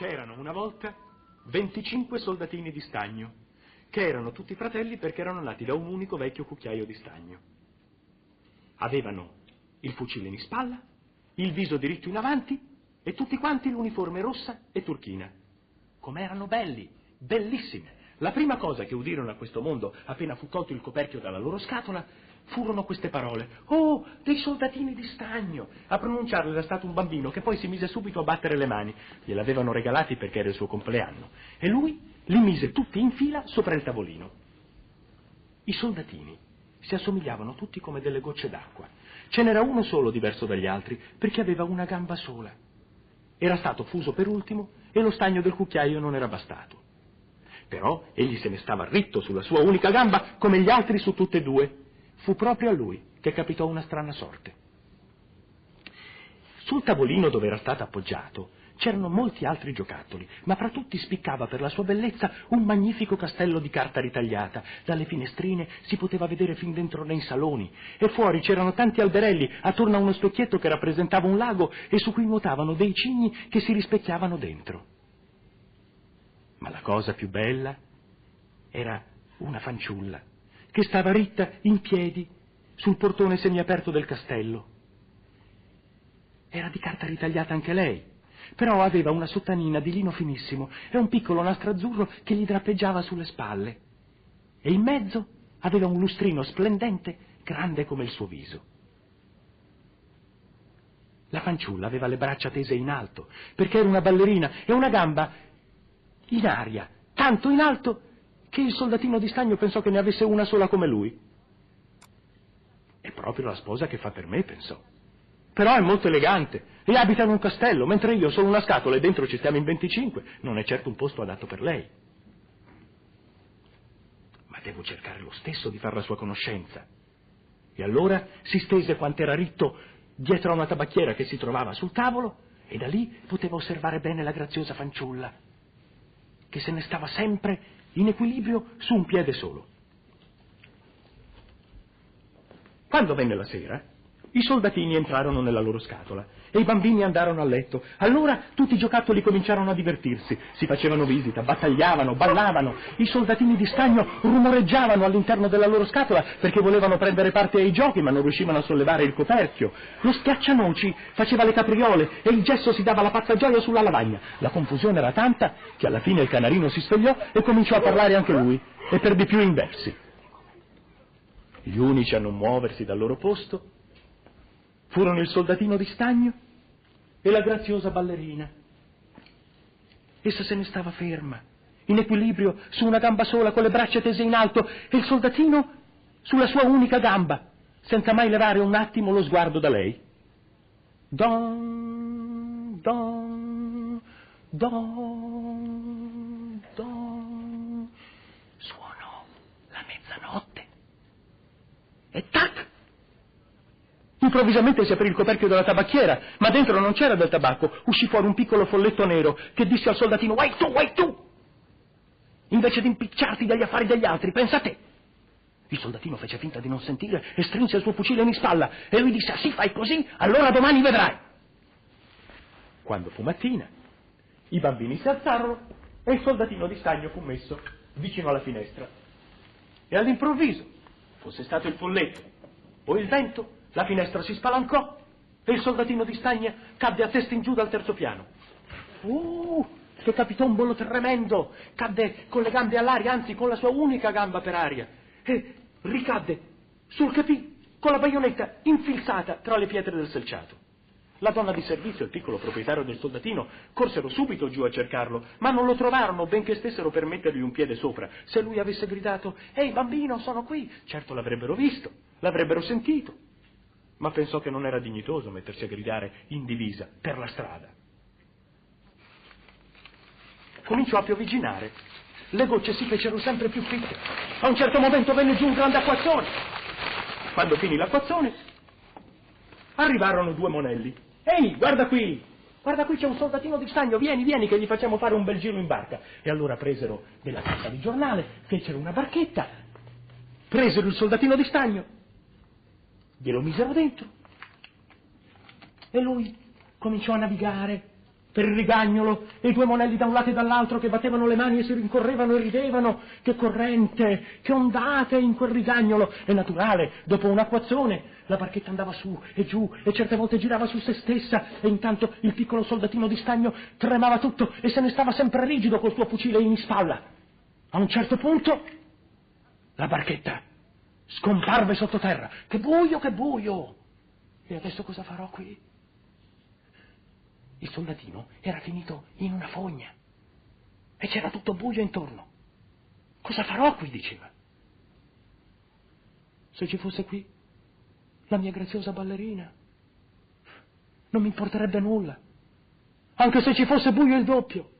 C'erano una volta 25 soldatini di stagno, che erano tutti fratelli perché erano nati da un unico vecchio cucchiaio di stagno. Avevano il fucile in spalla, il viso diritto in avanti e tutti quanti l'uniforme rossa e turchina. Com'erano belli, bellissimi. La prima cosa che udirono a questo mondo, appena fu tolto il coperchio dalla loro scatola, furono queste parole. Oh, dei soldatini di stagno! A pronunciarle era stato un bambino che poi si mise subito a battere le mani. Gliel'avevano regalati perché era il suo compleanno. E lui li mise tutti in fila sopra il tavolino. I soldatini si assomigliavano tutti come delle gocce d'acqua. Ce n'era uno solo diverso dagli altri perché aveva una gamba sola. Era stato fuso per ultimo e lo stagno del cucchiaio non era bastato. Però egli se ne stava ritto sulla sua unica gamba come gli altri su tutte e due. Fu proprio a lui che capitò una strana sorte. Sul tavolino dove era stato appoggiato c'erano molti altri giocattoli, ma fra tutti spiccava per la sua bellezza un magnifico castello di carta ritagliata. Dalle finestrine si poteva vedere fin dentro nei saloni e fuori c'erano tanti alberelli attorno a uno specchietto che rappresentava un lago e su cui nuotavano dei cigni che si rispecchiavano dentro. Ma la cosa più bella era una fanciulla che stava ritta in piedi sul portone semiaperto del castello. Era di carta ritagliata anche lei, però aveva una sottanina di lino finissimo e un piccolo nastro azzurro che gli drappeggiava sulle spalle. E in mezzo aveva un lustrino splendente, grande come il suo viso. La fanciulla aveva le braccia tese in alto, perché era una ballerina, e una gamba in aria, tanto in alto che il soldatino di stagno pensò che ne avesse una sola come lui. È proprio la sposa che fa per me, pensò. Però è molto elegante e abita in un castello, mentre io sono una scatola e dentro ci stiamo in 25. Non è certo un posto adatto per lei. Ma devo cercare lo stesso di fare la sua conoscenza. E allora si stese quant'era ritto dietro a una tabacchiera che si trovava sul tavolo e da lì poteva osservare bene la graziosa fanciulla, che se ne stava sempre in equilibrio su un piede solo. Quando venne la sera, i soldatini entrarono nella loro scatola e i bambini andarono a letto. Allora tutti i giocattoli cominciarono a divertirsi, si facevano visita, battagliavano, ballavano. I soldatini di stagno rumoreggiavano all'interno della loro scatola perché volevano prendere parte ai giochi ma non riuscivano a sollevare il coperchio. Lo schiaccianoci faceva le capriole e il gesso si dava la pazza gioia sulla lavagna. La confusione era tanta che alla fine il canarino si svegliò e cominciò a parlare anche lui, e per di più in versi. Gli unici a non muoversi dal loro posto furono il soldatino di stagno e la graziosa ballerina. Essa se ne stava ferma, in equilibrio, su una gamba sola, con le braccia tese in alto, e il soldatino sulla sua unica gamba, senza mai levare un attimo lo sguardo da lei. Don, don, don, don. Suonò la mezzanotte. E tac! Improvvisamente si aprì il coperchio della tabacchiera, ma dentro non c'era del tabacco. Uscì fuori un piccolo folletto nero che disse al soldatino: Vai tu, vai tu! Invece di impicciarti dagli affari degli altri, pensa a te. Il soldatino fece finta di non sentire e strinse il suo fucile in spalla e lui disse: Sì, fai così, allora domani vedrai. Quando fu mattina, i bambini si alzarono e il soldatino di stagno fu messo vicino alla finestra. E all'improvviso, fosse stato il folletto o il vento, la finestra si spalancò e il soldatino di stagna cadde a testa in giù dal terzo piano. Uh, che capitò un bollo tremendo! Cadde con le gambe all'aria, anzi con la sua unica gamba per aria, e ricadde sul capì con la baionetta infilzata tra le pietre del selciato. La donna di servizio e il piccolo proprietario del soldatino corsero subito giù a cercarlo, ma non lo trovarono, benché stessero per mettergli un piede sopra. Se lui avesse gridato, Ehi bambino, sono qui, certo l'avrebbero visto, l'avrebbero sentito ma pensò che non era dignitoso mettersi a gridare in divisa per la strada. Cominciò a piovigginare. Le gocce si fecero sempre più fitte. A un certo momento venne giù un grande acquazzone. Quando finì l'acquazzone, arrivarono due monelli. Ehi, guarda qui! Guarda qui c'è un soldatino di stagno, vieni, vieni che gli facciamo fare un bel giro in barca. E allora presero della carta di giornale, fecero una barchetta, presero il soldatino di stagno glielo misero dentro e lui cominciò a navigare per il rigagnolo e i due monelli da un lato e dall'altro che battevano le mani e si rincorrevano e ridevano. Che corrente, che ondate in quel rigagnolo. È naturale, dopo un acquazzone la barchetta andava su e giù e certe volte girava su se stessa e intanto il piccolo soldatino di stagno tremava tutto e se ne stava sempre rigido col suo fucile in spalla. A un certo punto la barchetta scomparve sottoterra. Che buio, che buio! E adesso cosa farò qui? Il soldatino era finito in una fogna e c'era tutto buio intorno. Cosa farò qui? diceva. Se ci fosse qui la mia graziosa ballerina, non mi importerebbe nulla, anche se ci fosse buio il doppio.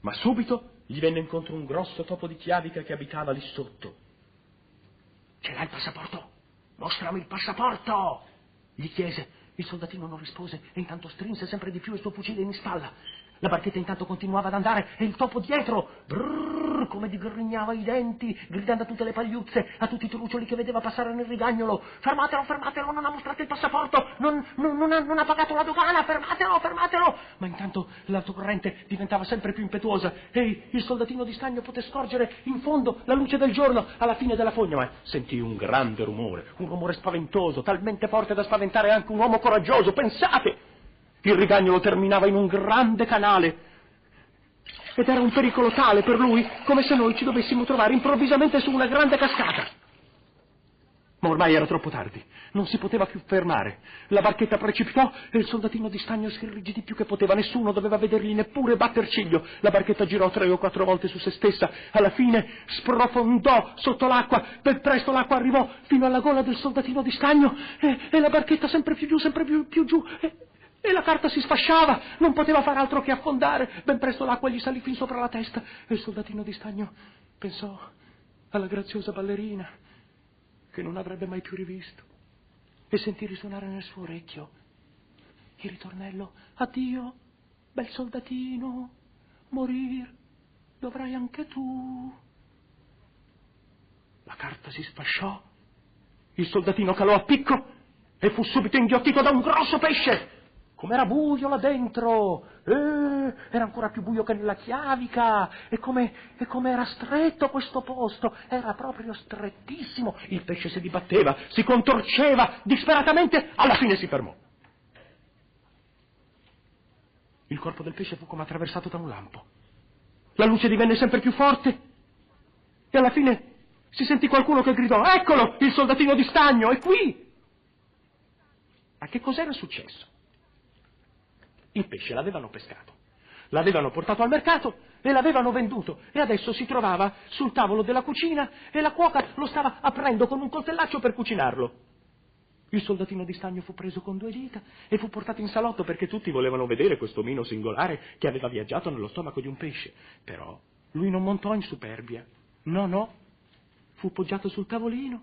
Ma subito gli venne incontro un grosso topo di chiavica che abitava lì sotto. Ce l'hai il passaporto? Mostrami il passaporto! gli chiese il soldatino non rispose e intanto strinse sempre di più il suo fucile in spalla. La barchetta intanto continuava ad andare e il topo dietro, brrr, come digrignava i denti, gridando a tutte le pagliuzze, a tutti i trucioli che vedeva passare nel rigagnolo. Fermatelo, fermatelo, non ha mostrato il passaporto, non, non, non, ha, non ha pagato la dogana, fermatelo, fermatelo. Ma intanto l'autocorrente diventava sempre più impetuosa e il soldatino di stagno poté scorgere in fondo la luce del giorno alla fine della fogna, ma sentì un grande rumore, un rumore spaventoso, talmente forte da spaventare anche un uomo coraggioso. Pensate! Il rigagnolo terminava in un grande canale ed era un pericolo tale per lui come se noi ci dovessimo trovare improvvisamente su una grande cascata. Ma ormai era troppo tardi, non si poteva più fermare. La barchetta precipitò e il soldatino di stagno si irrigidì più che poteva, nessuno doveva vedergli neppure batter ciglio. La barchetta girò tre o quattro volte su se stessa, alla fine sprofondò sotto l'acqua, ben presto l'acqua arrivò fino alla gola del soldatino di stagno e, e la barchetta sempre più giù, sempre più, più giù. E, e la carta si sfasciava, non poteva far altro che affondare. Ben presto l'acqua gli salì fin sopra la testa e il soldatino di stagno pensò alla graziosa ballerina che non avrebbe mai più rivisto e sentì risuonare nel suo orecchio il ritornello Addio, bel soldatino, morir dovrai anche tu. La carta si sfasciò, il soldatino calò a picco e fu subito inghiottito da un grosso pesce. Com'era buio là dentro! Eh, era ancora più buio che nella chiavica! E come, e come era stretto questo posto! Era proprio strettissimo! Il pesce si dibatteva, si contorceva disperatamente, alla fine si fermò. Il corpo del pesce fu come attraversato da un lampo. La luce divenne sempre più forte e alla fine si sentì qualcuno che gridò Eccolo, il soldatino di stagno, è qui! Ma che cos'era successo? Il pesce l'avevano pescato, l'avevano portato al mercato e l'avevano venduto e adesso si trovava sul tavolo della cucina e la cuoca lo stava aprendo con un coltellaccio per cucinarlo. Il soldatino di stagno fu preso con due dita e fu portato in salotto perché tutti volevano vedere questo mino singolare che aveva viaggiato nello stomaco di un pesce. Però lui non montò in superbia. No, no. Fu poggiato sul tavolino.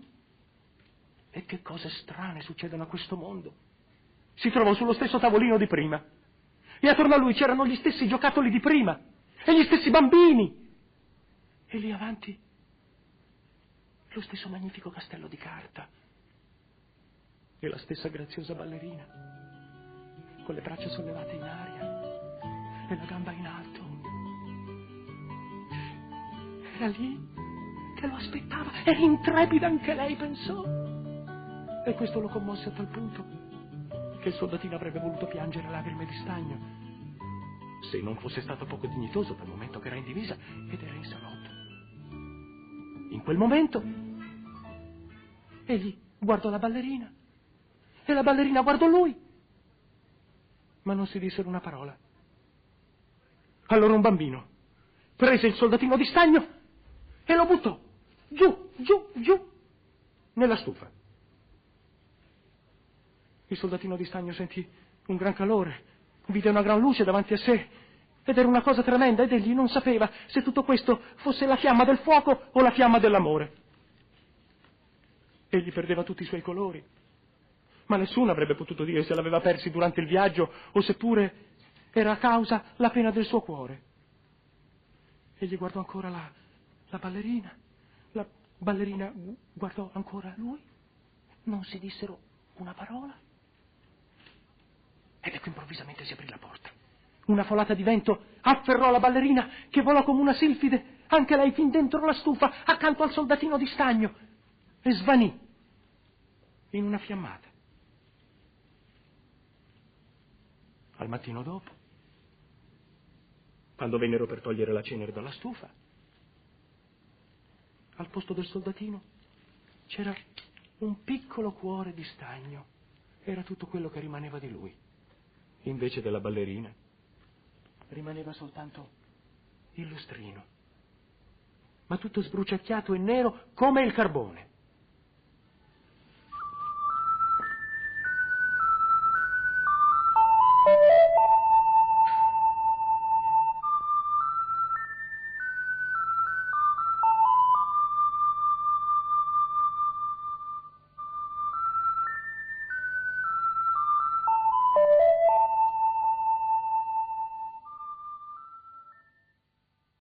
E che cose strane succedono a questo mondo. Si trovò sullo stesso tavolino di prima e attorno a lui c'erano gli stessi giocattoli di prima e gli stessi bambini. E lì avanti lo stesso magnifico castello di carta e la stessa graziosa ballerina con le braccia sollevate in aria e la gamba in alto. Era lì che lo aspettava, era intrepida anche lei, pensò. E questo lo commosse a tal punto che il soldatino avrebbe voluto piangere lacrime di stagno, se non fosse stato poco dignitoso dal momento che era in divisa ed era in salotto. In quel momento egli guardò la ballerina e la ballerina guardò lui, ma non si dissero una parola. Allora un bambino prese il soldatino di stagno e lo buttò giù, giù, giù nella stufa. Il soldatino di stagno sentì un gran calore, vide una gran luce davanti a sé ed era una cosa tremenda ed egli non sapeva se tutto questo fosse la fiamma del fuoco o la fiamma dell'amore. Egli perdeva tutti i suoi colori, ma nessuno avrebbe potuto dire se l'aveva persi durante il viaggio o seppure era a causa la pena del suo cuore. Egli guardò ancora la, la ballerina, la ballerina guardò ancora lui, non si dissero una parola. Ed ecco improvvisamente si aprì la porta. Una folata di vento afferrò la ballerina che volò come una silfide, anche lei fin dentro la stufa, accanto al soldatino di stagno, e svanì in una fiammata. Al mattino dopo, quando vennero per togliere la cenere dalla stufa, al posto del soldatino c'era un piccolo cuore di stagno. Era tutto quello che rimaneva di lui. Invece della ballerina rimaneva soltanto il lustrino. Ma tutto sbruciacchiato e nero come il carbone.